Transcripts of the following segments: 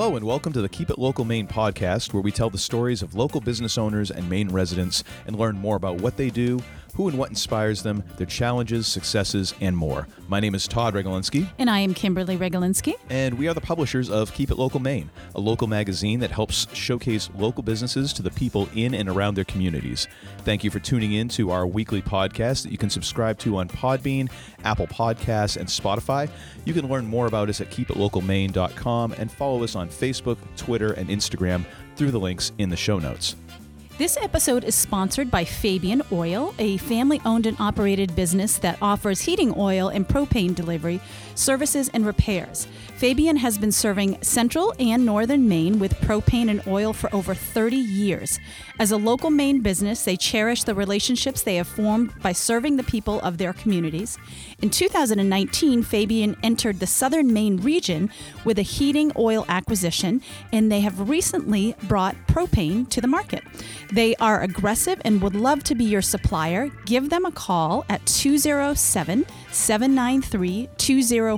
Hello, and welcome to the Keep It Local Maine podcast, where we tell the stories of local business owners and Maine residents and learn more about what they do, who and what inspires them, their challenges, successes, and more. My name is Todd Regalinski. And I am Kimberly Regalinski. And we are the publishers of Keep It Local Maine, a local magazine that helps showcase local businesses to the people in and around their communities. Thank you for tuning in to our weekly podcast that you can subscribe to on Podbean, Apple Podcasts, and Spotify. You can learn more about us at keepitlocalmaine.com and follow us on Facebook, Twitter, and Instagram through the links in the show notes. This episode is sponsored by Fabian Oil, a family owned and operated business that offers heating oil and propane delivery, services, and repairs. Fabian has been serving central and northern Maine with propane and oil for over 30 years. As a local Maine business, they cherish the relationships they have formed by serving the people of their communities. In 2019, Fabian entered the southern Maine region with a heating oil acquisition, and they have recently brought propane to the market. They are aggressive and would love to be your supplier. Give them a call at 207 793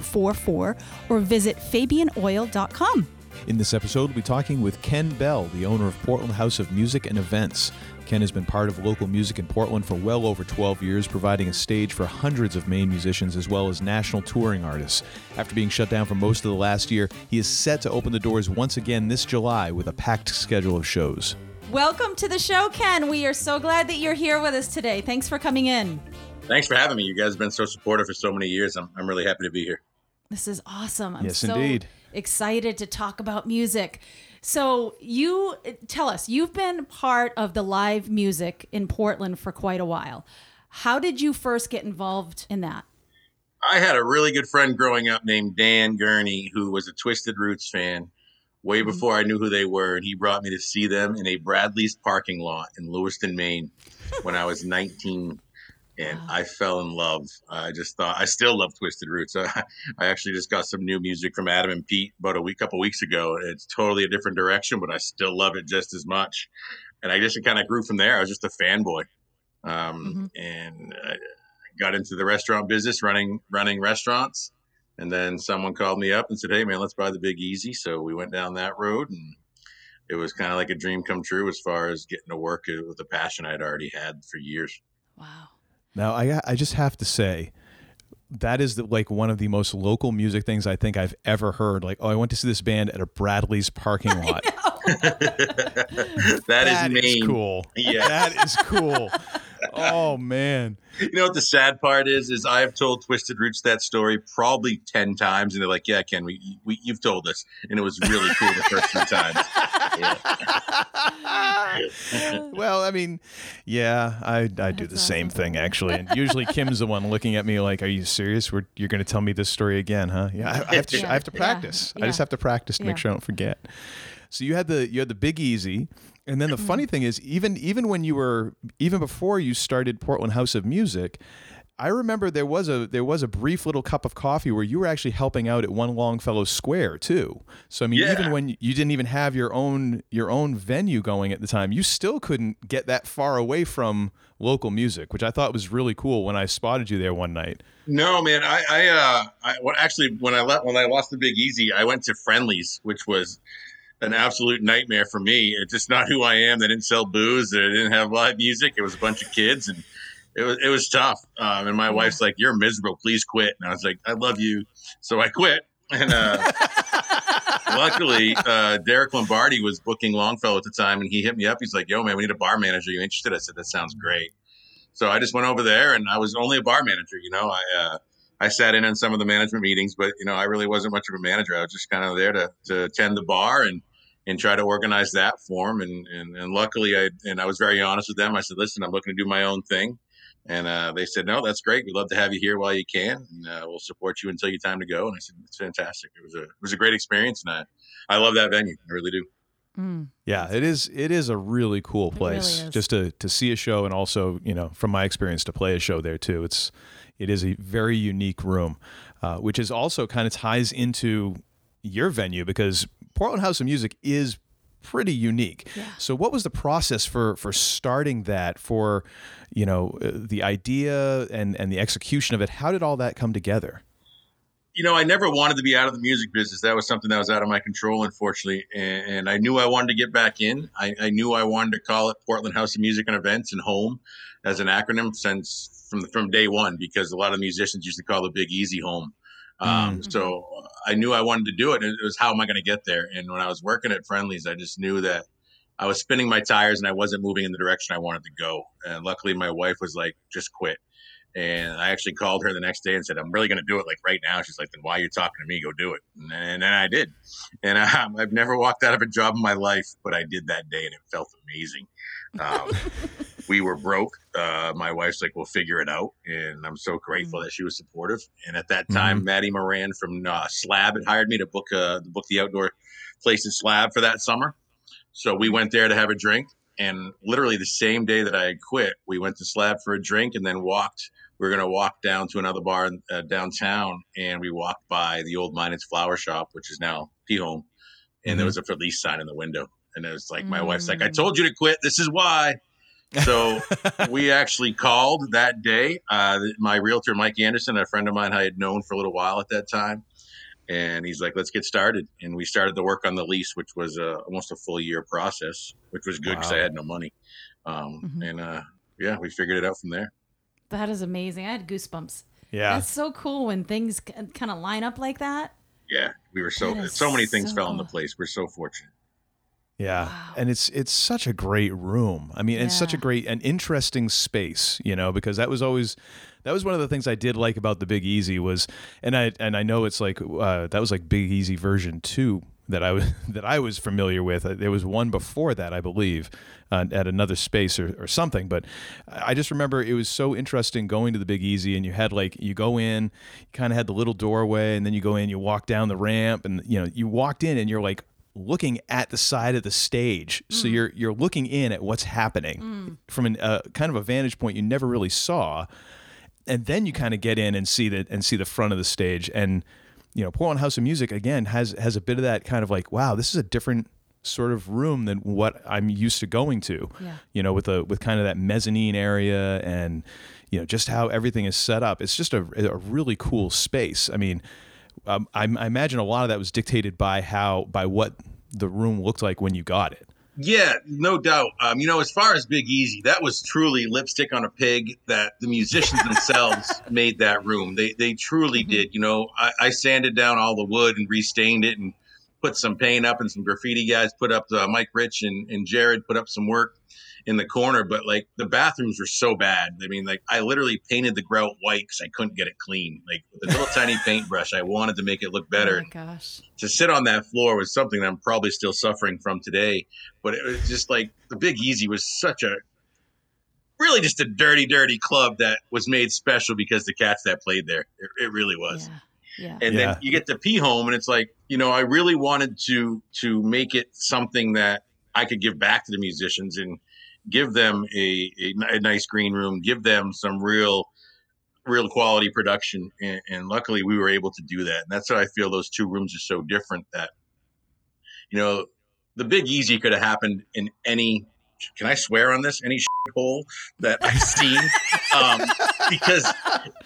2044 or visit fabianoil.com. In this episode, we'll be talking with Ken Bell, the owner of Portland House of Music and Events. Ken has been part of local music in Portland for well over 12 years, providing a stage for hundreds of Maine musicians as well as national touring artists. After being shut down for most of the last year, he is set to open the doors once again this July with a packed schedule of shows. Welcome to the show, Ken. We are so glad that you're here with us today. Thanks for coming in. Thanks for having me. You guys have been so supportive for so many years. I'm, I'm really happy to be here. This is awesome. I'm Yes, so indeed. excited to talk about music. So, you tell us, you've been part of the live music in Portland for quite a while. How did you first get involved in that? I had a really good friend growing up named Dan Gurney who was a Twisted Roots fan way Mm-hmm. before I knew who they were. And he brought me to see them in a Bradley's parking lot in Lewiston, Maine when I was 19. And Wow. I fell in love. I just thought I still love Twisted Roots. I, I actually just got some new music from Adam and Pete about a week, couple weeks ago. It's totally a different direction, but I still love it just as much. And I just kind of grew from there. I was just a fanboy, um, and I got into the restaurant business, running running restaurants. And then someone called me up and said, "Hey, man, let's buy the Big Easy." So we went down that road, and it was kind of like a dream come true as far as getting to work with the passion I'd already had for years. Wow. Now, I I just have to say that is the, like one of the most local music things I think I've ever heard. Like, oh, I went to see this band at a Bradley's parking lot. that That is is cool. Yeah. that is cool. Oh man, You know what the sad part is? Is I have told Twisted Roots that story probably ten times, and they're like, "Yeah, Ken, we, we you've told us," and it was really cool the first few times. well, I mean, yeah, I I do the That's same thing actually, and usually Kim's the one looking at me like, "Are you serious? We're, you're going to tell me this story again, huh?" Yeah, I, I have to. Yeah. I have to Yeah. practice. I just have to practice to make sure I don't forget. So you had the you had the Big Easy, and then the Mm-hmm. funny thing is, even even when you were even before you started Portland House of Music. I remember there was a there was a brief little cup of coffee where you were actually helping out at One Longfellow Square too. So I mean, Yeah. even when you didn't even have your own your own venue going at the time, you still couldn't get that far away from local music, which I thought was really cool when I spotted you there one night. No, man, I, I, uh, I well, actually when I left when I lost the Big Easy, I went to Friendly's, which was an absolute nightmare for me. It's just not who I am. They didn't sell booze. They didn't have live music. It was a bunch of kids, and it was it was tough. Um, and my wife's like, "You're miserable. Please quit." And I was like, "I love you," so I quit. And uh, luckily, uh, Derek Lombardi was booking Longfellow at the time, and he hit me up. He's like, "Yo, man, we need a bar manager. You interested?" I said, "That sounds great." So I just went over there, and I was only a bar manager. You know, I uh, I sat in on some of the management meetings, but you know, I really wasn't much of a manager. I was just kind of there to to attend the bar and and try to organize that for 'em. And and and luckily, I and I was very honest with them. I said, "Listen, I'm looking to do my own thing." And uh, they said, "No, that's great. We'd love to have you here while you can. And, uh, we'll support you until your time to go." And I said, "It's fantastic. It was a it was a great experience, and I I love that venue. I really do." Mm. Yeah, it is. It is a really cool place is. just to to see a show, and also you know from my experience to play a show there too. It's it is a very unique room, uh, which is also kind of ties into your venue because Portland House of Music is pretty unique. Yeah. So what was the process for for starting that for you know uh, the idea and and the execution of it? How did all that come together? you know, I never wanted to be out of the music business. That was something that was out of my control, unfortunately. And, and I knew I wanted to get back in. I, I, knew I wanted to call it Portland House of Music and Events and Home as an acronym since from from day one, because a lot of musicians used to call the Big Easy Home. Um, mm. So I knew I wanted to do it. It was how am I going to get there? And when I was working at Friendly's, I just knew that I was spinning my tires and I wasn't moving in the direction I wanted to go. And luckily, my wife was like, just quit. And I actually called her the next day and said, I'm really going to do it like right now. She's like, then why are you talking to me? Go do it. And, then I did. And um, I've never walked out of a job in my life, but I did that day and it felt amazing. Um, we were broke. Uh, my wife's like, we'll figure it out. And I'm so grateful mm-hmm. that she was supportive. And at that time, mm-hmm. Maddie Moran from uh, Slab had hired me to book, uh, book the outdoor place at Slab for that summer. So we went there to have a drink. And literally the same day that I had quit, we went to Slab for a drink and then walked. We were going to walk down to another bar uh, downtown, and we walked by the old Minot's Flower Shop, which is now P Home, and mm-hmm. there was a release sign in the window. And it was like, my wife's like, I mm. told you to quit. This is why. So we actually called that day. Uh, my realtor, Mike Anderson, a friend of mine I had known for a little while at that time, and he's like, "Let's get started." And we started to work on the lease, which was uh, almost a full year process, which was good because wow. I had no money. Um, mm-hmm. And uh, yeah, we figured it out from there. That is amazing. I had goosebumps. Yeah, that's so cool when things kind of line up like that. Yeah, we were so so many things so fell into place. We're so fortunate. Yeah. Wow. And it's it's such a great room. I mean, yeah. it's such a great and interesting space, you know, because that was always that was one of the things I did like about the Big Easy was, and I and I know it's like uh, that was like Big Easy version two that I was that I was familiar with. There was one before that, I believe, uh, at another space or, or something. But I just remember it was so interesting going to the Big Easy, and you had like you go in, you kind of had the little doorway, and then you go in, you walk down the ramp, and you know you walked in, and you're like looking at the side of the stage mm. so you're you're looking in at what's happening mm. from a uh, kind of a vantage point you never really saw and then you kind of get in and see the and see the front of the stage and you know Portland House of Music again has has a bit of that kind of like wow this is a different sort of room than what I'm used to going to yeah. you know with a with kind of that mezzanine area and you know just how everything is set up it's just a, a really cool space I mean um, I, I imagine a lot of that was dictated by how by what the room looked like when you got it yeah, no doubt. Um, you know, as far as Big Easy, that was truly lipstick on a pig. That the musicians themselves made that room. They they truly mm-hmm. did. You know, I, I, sanded down all the wood and restained it and put some paint up and some graffiti guys put up. Uh, Mike Rich and, and Jared put up some work in the corner, but like the bathrooms were so bad. I mean, like I literally painted the grout white because I couldn't get it clean. Like with a little tiny paintbrush, I wanted to make it look better. Oh gosh. To sit on that floor was something that I'm probably still suffering from today. But it was just like the Big Easy was such a really just a dirty, dirty club that was made special because the cats that played there. It, it really was. Yeah. Yeah. And yeah. then you get to P home and it's like, you know, I really wanted to to make it something that I could give back to the musicians and give them a, a, a nice green room, give them some real real quality production and, and, luckily we were able to do that. And that's why i feel those two rooms are so different that you know the big easy could have happened in any can i swear on this? Any hole that i've seen? Um, because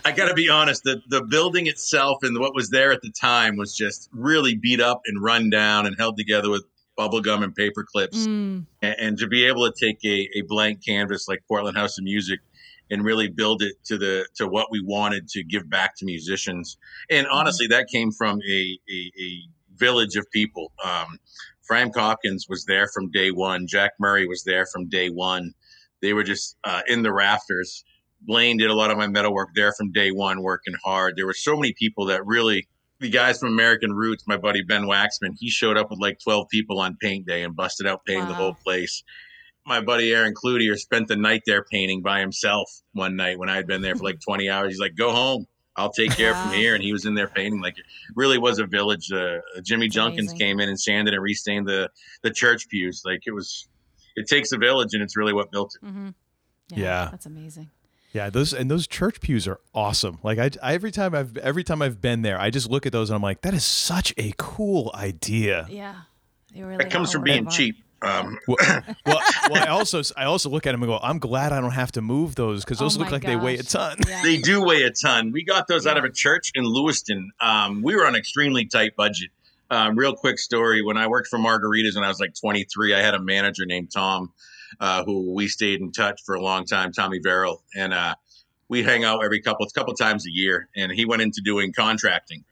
i gotta be honest the, the building itself and what was there at the time was just really beat up and run down and held together with bubble gum and paper clips mm. and, and, to be able to take a, a blank canvas like portland house of music and really build it to the to what we wanted to give back to musicians. And mm-hmm. honestly that came from a, a, a village of people. Um, frank hopkins was there from day one. Jack murray was there from day one. They were just uh, in the rafters. Blaine did a lot of my metal work there from day one working hard. There were so many people that really the guys from American Roots, my buddy Ben Waxman, he showed up with like 12 people on paint day and busted out painting wow. the whole place. My buddy Aaron Cloutier spent the night there painting by himself one night when I had been there for like 20 hours. He's like, go home. I'll take care wow. from here. And he was in there painting like it really was a village. Uh, Jimmy That's Junkins amazing. came in and sanded and restained the, the church pews. Like it was, it takes a village and it's really what built it. Mm-hmm. Yeah, yeah. That's amazing. Yeah, those and those church pews are awesome. Like I, I, every time I've every time I've been there, I just look at those and I'm like, that is such a cool idea. Yeah, really it comes from being cheap. Um, well, well, well, I also I also look at them and go, I'm glad I don't have to move those because those Oh look my like they weigh a ton. Yeah. They do weigh a ton. We got those out of a church in Lewiston. Um, we were on an extremely tight budget. Um, real quick story: when I worked for Margaritas when I was like 23, I had a manager named Tom, uh, who we stayed in touch for a long time, Tommy Verrill, and uh, we hang out every couple couple times a year. And he went into doing contracting,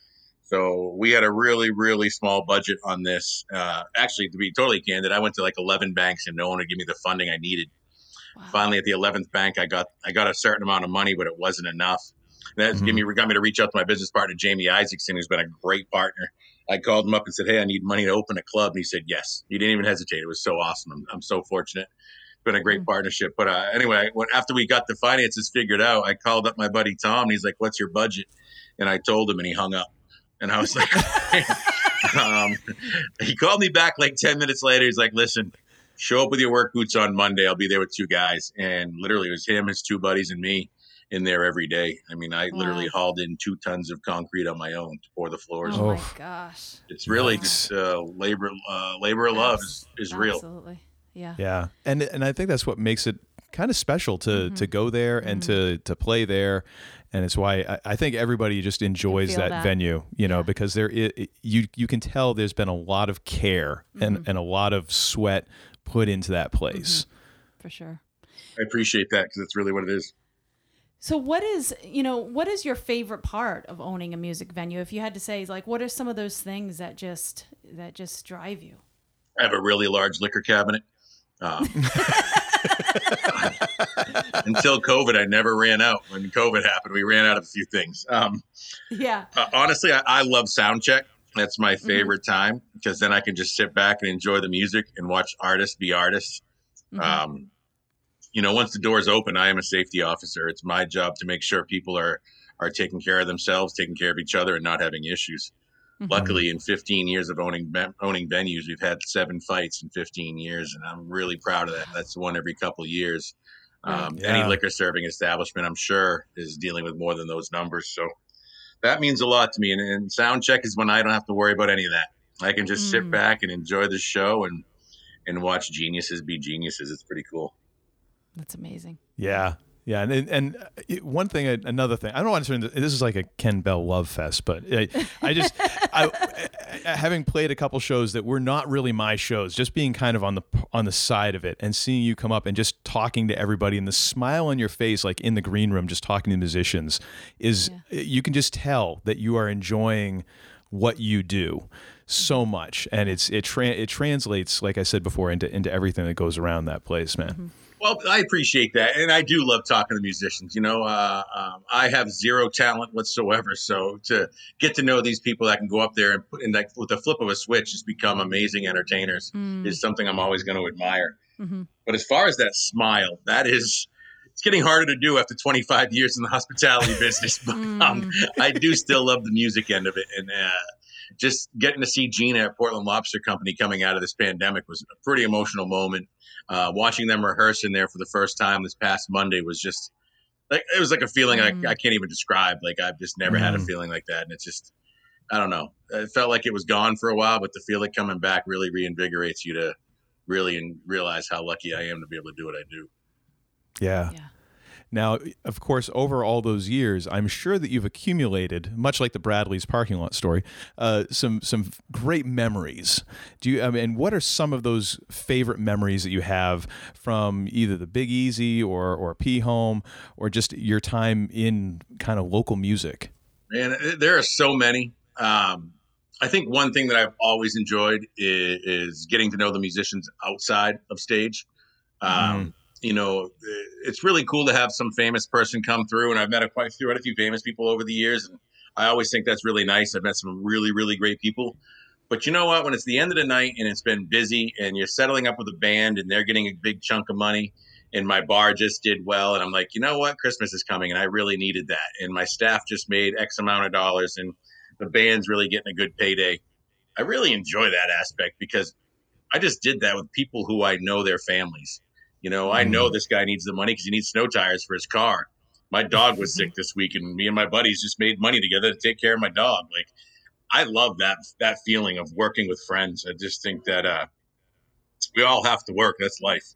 so we had a really really small budget on this. Uh, actually, to be totally candid, I went to like 11 banks and no one would give me the funding I needed Wow. finally at the 11th bank i got i got a certain amount of money but it wasn't enough that Mhm. gave me got me to reach out to my business partner jamie isaacson who's been a great partner i called him up and said hey i need money to open a club. And he said yes. He didn't even hesitate. It was so awesome. I'm, I'm so fortunate. It's been a great Mhm. partnership. But uh, anyway when, after we got the finances figured out i called up my buddy tom and he's like what's your budget? And i told him and he hung up. And i was like um, he called me back like 10 minutes later. He's like listen show up with your work boots on Monday. I'll be there with two guys. And literally, it was him, his two buddies, and me in there every day. I mean, I literally hauled in two tons of concrete on my own to pour the floors. Oh my Oh. gosh. It's really Yikes. just uh, labor, uh, labor of love is, is real. Absolutely. Yeah. Yeah, and and I think that's what makes it kind of special to to go there and to to play there, and it's why I, I think everybody just enjoys that, that. venue, venue, you know, Yeah. because there i you you can tell there's been a lot of care and and a lot of sweat put into that place. For sure. I appreciate that because that's really what it is. So what is, you know, what is your favorite part of owning a music venue? If you had to say like what are some of those things that just that just drive you? I have a really large liquor cabinet. Um, until COVID, I never ran out. When COVID happened, we ran out of a few things. Um, Yeah. Uh, honestly, I, I love sound check. That's my favorite time because then I can just sit back and enjoy the music and watch artists be artists. Mhm. Um, you know, once the doors open, I am a safety officer. It's my job to make sure people are are taking care of themselves, taking care of each other, and not having issues. Mhm. Luckily, in 15 years of owning owning venues, we've had seven fights in 15 years, and I'm really proud of that. That's one every couple of years. Um, Yeah. Any liquor serving establishment, I'm sure, is dealing with more than those numbers. So that means a lot to me. And, and sound check is when I don't have to worry about any of that. I can just sit Mm. back and enjoy the show and and watch geniuses be geniuses. It's pretty cool. That's amazing. Yeah. Yeah, and and, and uh, it- one thing, uh, another thing. I don't want to turn this, this is like a Ken Bell love fest, but I, I just, I, uh, having played a couple shows that were not really my shows, just being kind of on the on the side of it, and seeing you come up and just talking to everybody, and the smile on your face, like in the green room, just talking to musicians, is you can just tell that you are enjoying what you do so mm-hmm. much, and it's it tra- it translates, like I said before, into into everything that goes around that place, man. Mm-hmm. Well, I appreciate that, and I do love talking to musicians. You know, uh, um, I have zero talent whatsoever, so to get to know these people that can go up there and put in like with the flip of a switch, just become amazing entertainers Mm. is something I'm always going to admire. Mhm. But as far as that smile, that is. It's getting harder to do after 25 years in the hospitality business, but um, I do still love the music end of it. And uh, just getting to see Gina at Portland Lobster Company coming out of this pandemic was a pretty emotional moment. Uh, watching them rehearse in there for the first time this past Monday was just like it was like a feeling Mm. I, I can't even describe. Like I've just never had a Mm. feeling like that, and it's just I don't know. It felt like it was gone for a while, but to feel it coming back really reinvigorates you to really and realize how lucky I am to be able to do what I do. Yeah. Yeah. Now, of course, over all those years, I'm sure that you've accumulated, much like the Bradley's parking lot story, uh, some some great memories. Do you? I mean, what are some of those favorite memories that you have from either the Big Easy or or P Home or just your time in kind of local music? Man, uh, there are so many. Um, I think one thing that I've always enjoyed is, is getting to know the musicians outside of stage. Um, You know, eh, it's really cool to have some famous person come through, and I've met a, quite a few famous people over the years, and I always think that's really nice. I've met some really, really great people. But you know what? When it's the end of the night and it's been busy, and you're settling up with a band, and they're getting a big chunk of money, and my bar just did well, and I'm like, you know what? Christmas is coming, and I really needed that, and my staff just made X amount of dollars, and the band's really getting a good payday. I really enjoy that aspect because I just did that with people who I know their families. You know, I know this guy needs the money because he needs snow tires for his car. My dog was sick this week, and me and my buddies just made money together to take care of my dog. Like, I love that that feeling of working with friends. I just think that uh, we all have to work. That's life.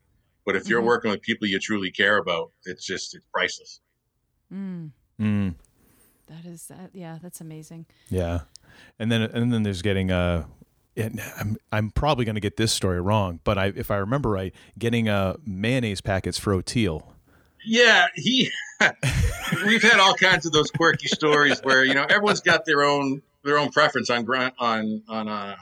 But if you're Mhm. working with people you truly care about, it's just it's priceless. Mm, Mm, that is that. Yeah, that's amazing. yeah, and then and then there's getting uh and I'm I'm probably going to get this story wrong, but I if I remember right, getting uh mayonnaise packets for O'Teal. Yeah, he. we've had all kinds of those quirky stories where you know everyone's got their own their own preference on on on uh,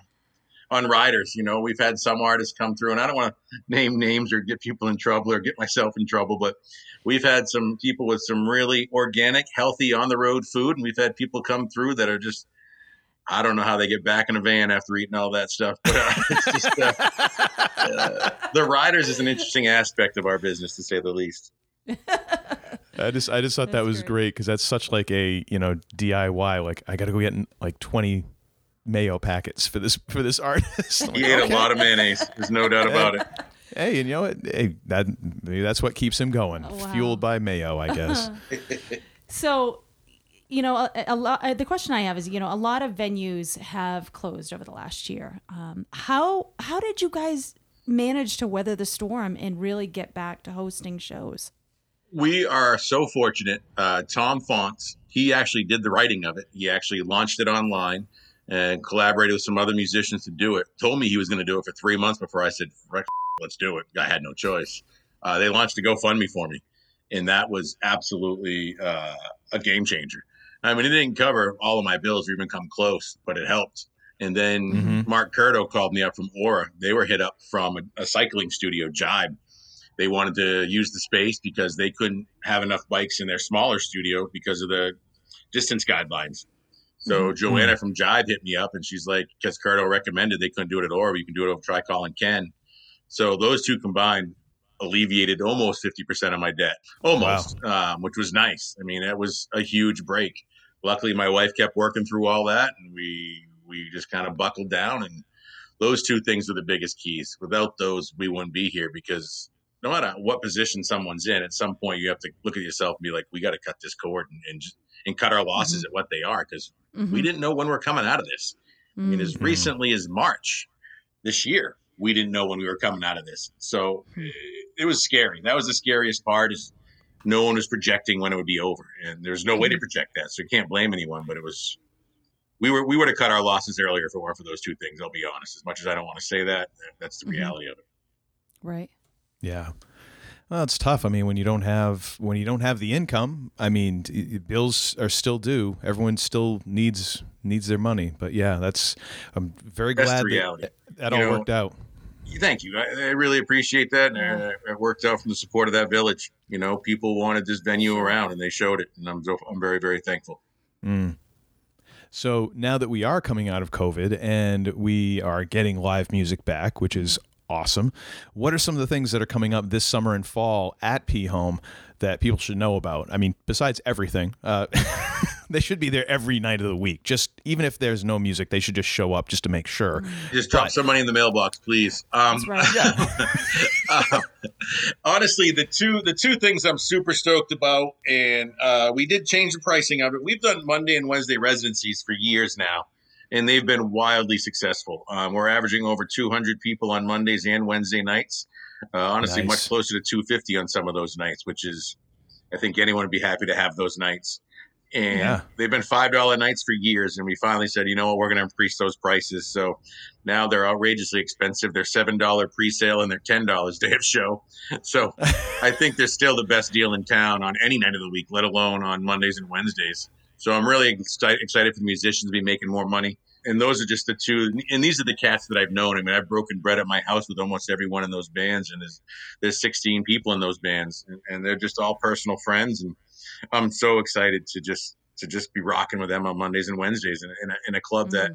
on riders. You know, we've had some artists come through, and I don't want to name names or get people in trouble or get myself in trouble, but we've had some people with some really organic, healthy on the road food, and we've had people come through that are just. I don't know how they get back in a van after eating all that stuff, but uh, it's just uh, uh, the riders is an interesting aspect of our business, to say the least. I just I just thought that was great. great because that's such like a you know DIY. Like I got to go get like twenty mayo packets for this for this artist. I'm He ate okay. a lot of mayonnaise. There's no doubt about it. Hey, you know what? Hey, that maybe that's what keeps him going. Oh, wow. Fueled by mayo, I guess. So, you know, a, a lot. uh, The question I have is, you know, a lot of venues have closed over the last year. Um, how how did you guys manage to weather the storm and really get back to hosting shows? We are so fortunate. Uh, Tom Fonts, he actually did the writing of it. He actually launched it online and collaborated with some other musicians to do it. Told me he was going to do it for three months before I said, let's do it. I had no choice. Uh, they launched a GoFundMe for me, and that was absolutely uh, a game changer. I mean, it didn't cover all of my bills or even come close, but it helped. And then Mhm. Mark Curto called me up from Aura. They were hit up from a, a cycling studio, Jibe. They wanted to use the space because they couldn't have enough bikes in their smaller studio because of the distance guidelines. So Joanna from Jibe hit me up and she's like, because Curto recommended they couldn't do it at Aura, but you can do it over Try Calling Ken. So those two combined alleviated almost 50% of my debt, almost, um, which was nice. I mean, it was a huge break. Luckily, my wife kept working through all that and we, we just kind of buckled down. And those two things are the biggest keys. Without those, we wouldn't be here because no matter what position someone's in, at some point you have to look at yourself and be like, we got to cut this cord and, and, just, and cut our losses at what they are because Mm-hmm. we didn't know when we're coming out of this. I mean, as Mhm. recently as March this year, we didn't know when we were coming out of this. So Hmm. it was scary. That was the scariest part is no one was projecting when it would be over. And there's no way to project that. So you can't blame anyone, but it was we were we would have cut our losses earlier if it weren't for those two things, I'll be honest. As much as I don't want to say that, that's the Mhm. reality of it. right. Yeah. Well, it's tough. I mean, when you don't have when you don't have the income, I mean, bills are still due. Everyone still needs needs their money. But yeah, that's I'm very That's glad that that You all know, worked out. Thank you. I, I really appreciate that. And Yeah. uh, it worked out from the support of that village. You know, people wanted this venue around and they showed it. And I'm, I'm very, very thankful. Mm. So now that we are coming out of COVID and we are getting live music back, which is awesome, what are some of the things that are coming up this summer and fall at P Home that people should know about? I mean, besides everything, uh, they should be there every night of the week. Just even if there's no music, they should just show up just to make sure. Just drop But- some money in the mailbox, please. Um, That's right. uh, honestly, the two the two things I'm super stoked about, and uh, we did change the pricing of it. We've done Monday and Wednesday residencies for years now, and they've been wildly successful. Um, we're averaging over 200 people on Mondays and Wednesday nights. Uh, honestly, Nice. much closer to 250 on some of those nights, which is, I think anyone would be happy to have those nights. And Yeah. they've been five dollar nights for years, and we finally said, you know what, we're going to increase those prices. So now they're outrageously expensive. They're seven dollar pre-sale and they're ten dollars day of show. So I think they're still the best deal in town on any night of the week, let alone on Mondays and Wednesdays. So I'm really excited, excited for the musicians to be making more money. And those are just the two. And these are the cats that I've known. I mean, I've broken bread at my house with almost everyone in those bands, and there's there's 16 people in those bands, and, and they're just all personal friends. And I'm so excited to just to just be rocking with them on Mondays and Wednesdays in, in, a, in a club that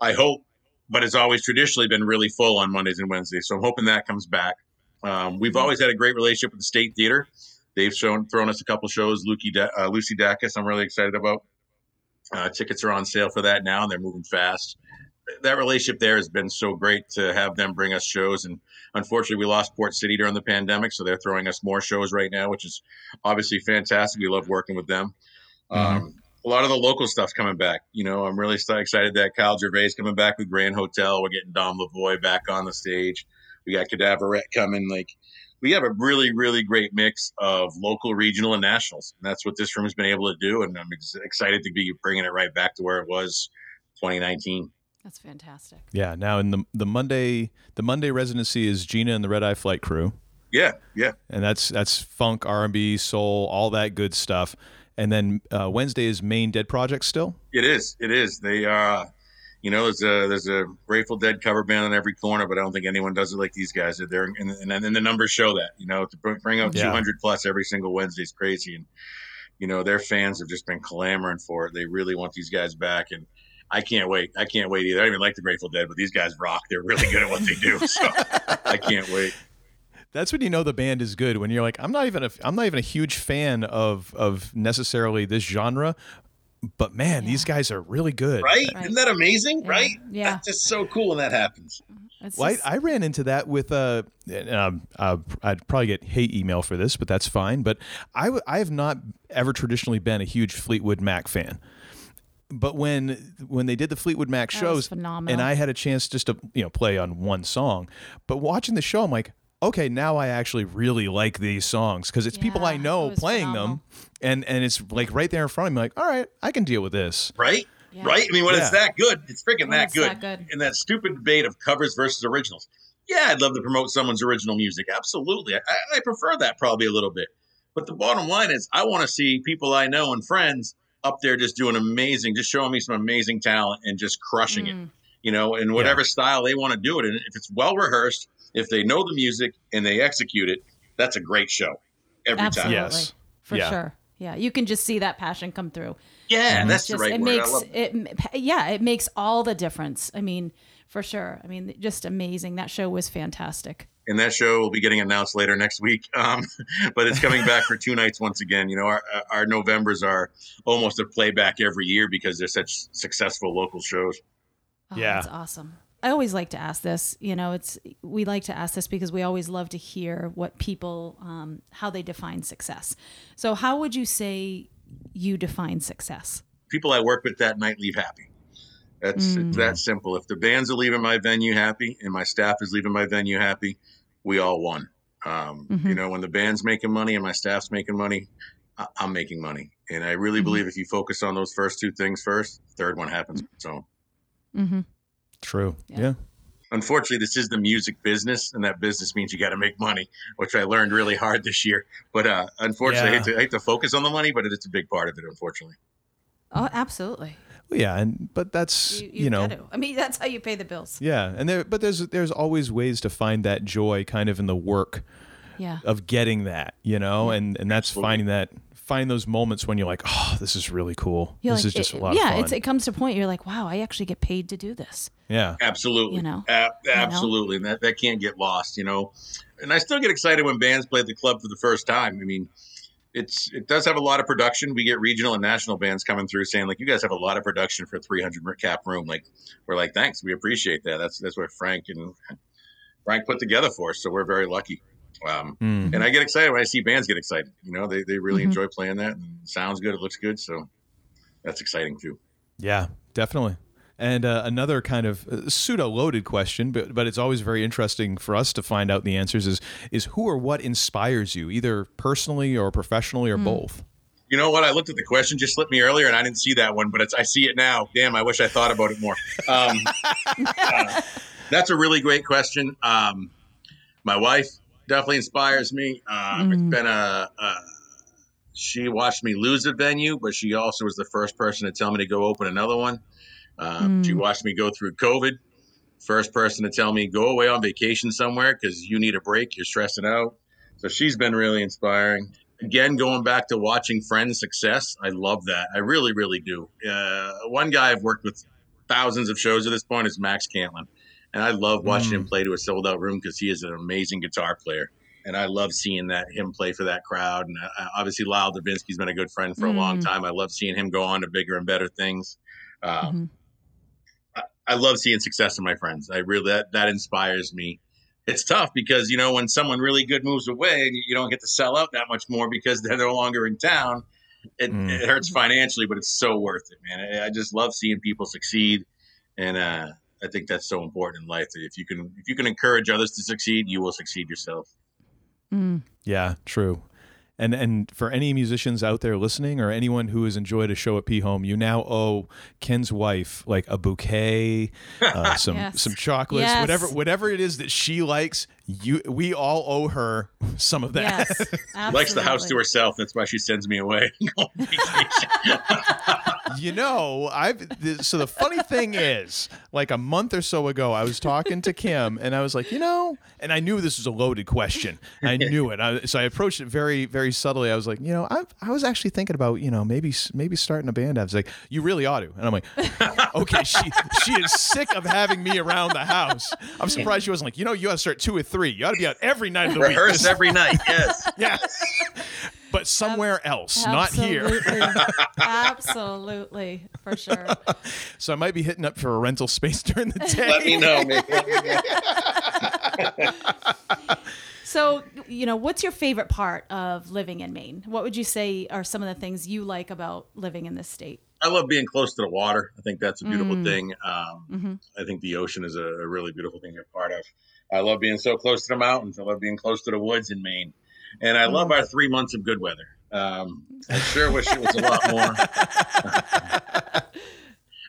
I hope, but it's always traditionally been really full on Mondays and Wednesdays. So I'm hoping that comes back. Um, we've always had a great relationship with the State Theater. They've shown thrown us a couple shows. Lucy, uh, Lucy Dacus, I'm really excited about. Uh, tickets are on sale for that now, and they're moving fast. That relationship there has been so great to have them bring us shows. And unfortunately, we lost Port City during the pandemic, so they're throwing us more shows right now, which is obviously fantastic. We love working with them. Um, a lot of the local stuff's coming back. You know, I'm really excited that Kyle Gervais coming back with Grand Hotel. We're getting Dom Lavoie back on the stage. We got Cadaverette coming. Like we have a really, really great mix of local, regional, and nationals. And that's what this room has been able to do. And I'm ex- excited to be bringing it right back to where it was 2019. That's fantastic. Yeah. Now in the the Monday the Monday residency is Gina and the Red Eye Flight Crew, Yeah, yeah. and that's that's funk, R and B, soul, all that good stuff. And then uh, Wednesday is Maine Dead Project still. It is. It is. They uh you know, there's a there's a Grateful Dead cover band on every corner, but I don't think anyone does it like these guys. They're and, and, and the numbers show that. You know, to bring- bring up Yeah. 200 plus every single Wednesday is crazy, and you know their fans have just been clamoring for it. They really want these guys back, and I can't wait. I can't wait either. I don't even like the Grateful Dead, but these guys rock. They're really good at what they do, so I can't wait. That's when you know the band is good. When you're like, I'm not even a I'm not even a huge fan of of necessarily this genre, but man, these guys are really good. Right? Right. Isn't that amazing? Yeah. Right? Yeah. That's just so cool when that happens. It's Well, just- I, I ran into that with uh, um, uh, I'd probably get hate email for this, but that's fine. But I, w- I have not ever traditionally been a huge Fleetwood Mac fan. But when when they did the Fleetwood Mac That shows, phenomenal. and I had a chance just to you know play on one song, but watching the show, I'm like, okay, now I actually really like these songs because it's people I know playing phenomenal. them, and and it's like right there in front of me. Like, all right, I can deal with this. Right? Yeah. Right? I mean, when it's that good, it's freaking that it's good. that good. And that stupid debate of covers versus originals. Yeah, I'd love to promote someone's original music. Absolutely. I, I prefer that probably a little bit. But the bottom line is, I want to see people I know and friends up there just doing amazing, just showing me some amazing talent and just crushing it, Mm. you know, in whatever style they want to do it. And if it's well rehearsed, if they know the music and they execute it, that's a great show every Absolutely. time. Yes. For Yeah. sure. Yeah, you can just see that passion come through. Yeah, And that's it's the right it word. I makes love it yeah, it makes all the difference. I mean, for sure. I mean, just amazing. That show was fantastic. and that show will be getting announced later next week. Um, but it's coming back for two nights once again. You know, our our Novembers are almost a playback every year because they're such successful local shows. Oh, Yeah. That's awesome. I always like to ask this. You know, it's we like to ask this because we always love to hear what people um, how they define success. So, how would you say you define success? People I work with that night leave happy. That's Mm. it's that simple. If the bands are leaving my venue happy and my staff is leaving my venue happy, we all won. Um, Mhm. You know, when the band's making money and my staff's making money, I- I'm making money. And I really Mhm. believe if you focus on those first two things first, third one happens. So. Mm-hmm. True. Yeah. yeah. unfortunately this is the music business and that business means you got to make money which i learned really hard this year but uh unfortunately I, hate to, I hate to focus on the money but it's a big part of it unfortunately Oh, absolutely. Well, yeah, and but that's You, you, you, know got to. I mean, that's how you pay the bills. yeah, and there but there's there's always ways to find that joy kind of in the work Yeah. of getting that, you know, and and that's Absolutely. finding that finding those moments when you're like, oh, this is really cool. You're this like, is just it- a lot yeah, of fun. it's it comes to a point you're like, wow, I actually get paid to do this. yeah, absolutely. You know? A- know? absolutely. And that, that can't get lost you know? And i still get excited when bands play at the club for the first time. I mean it's it does have a lot of production. We get regional and national bands coming through saying like you guys have a lot of production for a 300 cap room. Like we're like thanks. We appreciate that. That's that's what frank and frank put together for us. So we're very lucky um, Mm. and I get excited when I see bands get excited. You know, they, they really Mhm. enjoy playing that. And sounds good. It looks good. So that's exciting too. yeah, definitely. And uh, another kind of uh, pseudo loaded question, but but it's always very interesting for us to find out the answers. Is is who or what inspires you, either personally or professionally or Hmm. both? You know what? I looked at the question just slipped me earlier and I didn't see that one, but it's, I see it now. Damn, I wish I thought about it more. Um, uh, that's a really great question. Um, my wife definitely inspires me. Um, It's Mm. been a, a, she watched me lose a venue, but she also was the first person to tell me to go open another one. Um, Mm. She watched me go through COVID. First person to tell me go away on vacation somewhere because you need a break. You're stressing out. So she's been really inspiring. Again, going back to watching friends' success, I love that. I really, really do. Uh, one guy I've worked with thousands of shows at this point is Max Cantlin. And I love watching him play to a sold out room because he is an amazing guitar player. And I love seeing that him play for that crowd. And uh, obviously, Lyle Divinsky's been a good friend for a long Mm. time. I love seeing him go on to bigger and better things. Um, Mhm. I love seeing success in my friends. I really that that inspires me. It's tough because you know when someone really good moves away, and you don't get to sell out that much more because they're no longer in town. It, Mm. it hurts financially, but it's so worth it, man. I, I just love seeing people succeed, and uh, I think that's so important in life. That if you can if you can encourage others to succeed, you will succeed yourself. Mm. Yeah, true. And and for any musicians out there listening, or anyone who has enjoyed a show at P Home, you now owe Ken's wife like a bouquet, uh, some Yes. some chocolates, Yes. whatever whatever it is that she likes. You we all owe her some of that. Yes, Likes the house to herself. That's why she sends me away. you know, I've th- so the funny thing is, like a month or so ago, I was talking to Kim, and I was like, you know, and I knew this was a loaded question. I knew it, I, so I approached it very, very subtly. I was like, you know, I, I was actually thinking about, you know, maybe maybe starting a band. I was like, you really ought to, and I'm like, okay, she she is sick of having me around the house. I'm surprised she wasn't like, you know, you ought to start two or three. You ought to be out every night of the week. Rehearse every night. Yes. yeah. But somewhere else, not here. Absolutely. Absolutely, for sure. So I might be hitting up for a rental space during the day. Let me know, man. Let me know. So, you know, what's your favorite part of living in Maine? What would you say are some of the things you like about living in this state? I love being close to the water. I think that's a beautiful Mm. thing. Um, Mhm. I think the ocean is a, a really beautiful thing to be a part of. I love being so close to the mountains. I love being close to the woods in Maine. And I love our three months of good weather. Um, I sure wish it was a lot more.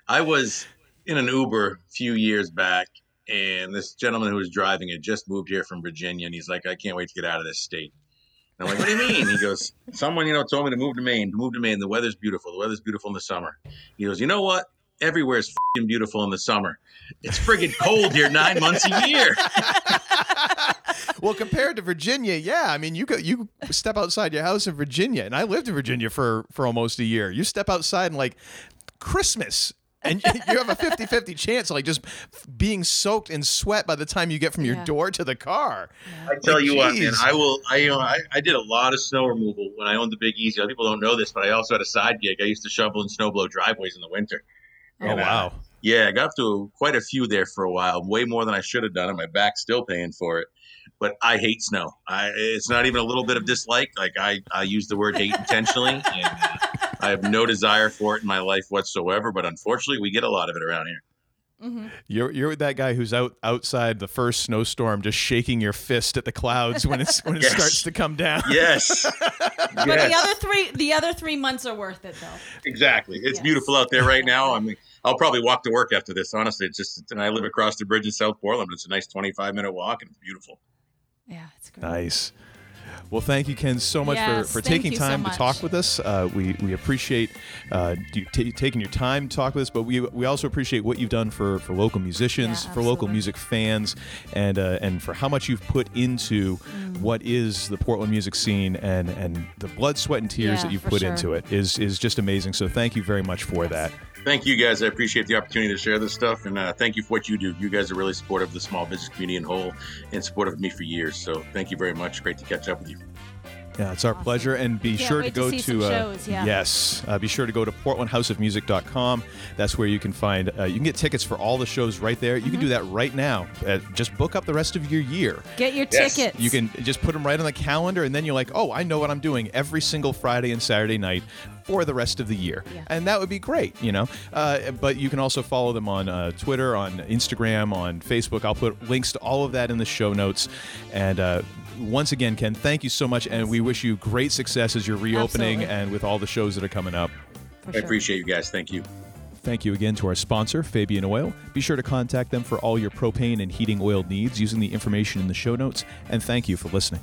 I was in an Uber a few years back, and this gentleman who was driving had just moved here from Virginia, and he's like, I can't wait to get out of this state. And I'm like, what do you mean? He goes, someone, you know, told me to move to Maine, to move to Maine. The weather's beautiful. The weather's beautiful in the summer. He goes, you know what? Everywhere's fing beautiful in the summer. It's friggin' cold here nine months a year. well, compared to Virginia, yeah. I mean, you go, you step outside your house in Virginia, and I lived in Virginia for for almost a year. You step outside and like Christmas. And you have a 50-50 chance of like just being soaked in sweat by the time you get from your Yeah. door to the car. I tell Like, you what, man. I will. I, you know, I I did a lot of snow removal when I owned the Big Easy. A lot of People don't know this, but I also had a side gig. I used to shovel and snow blow driveways in the winter. Oh And, uh, wow. Yeah, I got up to quite a few there for a while, way more than I should have done, and my back's still paying for it. But I hate snow. I, it's not even a little bit of dislike. Like I, I use the word hate intentionally, and uh, I have no desire for it in my life whatsoever. But unfortunately, we get a lot of it around here. Mm-hmm. You're you're that guy who's out outside the first snowstorm, just shaking your fist at the clouds when it's when it Yes. starts to come down. Yes, But the other three, the other three months are worth it, though. exactly. It's Yes. beautiful out there right now. I mean, I'll probably walk to work after this. Honestly, it's just, and I live across the bridge in South Portland. It's a nice twenty-five minute walk, and it's beautiful. Yeah, it's great. Nice. Well, thank you, Ken, so much Yes, for, for taking you so time to talk with us. Uh, we we appreciate uh, you ta taking your time to talk with us, but we we also appreciate what you've done for, for local musicians, Yeah, for local music fans, and uh, and for how much you've put into Mm. what is the Portland music scene and and the blood, sweat, and tears Yeah, that you've put sure. into it is is just amazing. So thank you very much for Yes. that. Thank you guys. I appreciate the opportunity to share this stuff, and uh, thank you for what you do. You guys are really supportive of the small business community in whole, and supportive of me for years. So thank you very much. Great to catch up with you. Yeah, it's our Awesome. pleasure. And be Can't sure to wait to go to, uh, shows, yeah. yes, uh, be sure to go to portlandhouseofmusic.com. That's where you can find uh, you can get tickets for all the shows right there. You Mm-hmm. can do that right now. Uh, just book up the rest of your year. Get your Yes. tickets. You can just put them right on the calendar, and then you're like, oh, I know what I'm doing every single Friday and Saturday night for the rest of the year, Yeah. and that would be great, you know. Uh, but you can also follow them on uh, Twitter, on Instagram, on Facebook. I'll put links to all of that in the show notes. And uh, once again, Ken, thank you so much, and we wish you great success as you're reopening Absolutely. and with all the shows that are coming up. For I sure. appreciate you guys. Thank you. Thank you again to our sponsor, Fabian Oil. Be sure to contact them for all your propane and heating oil needs using the information in the show notes. And thank you for listening.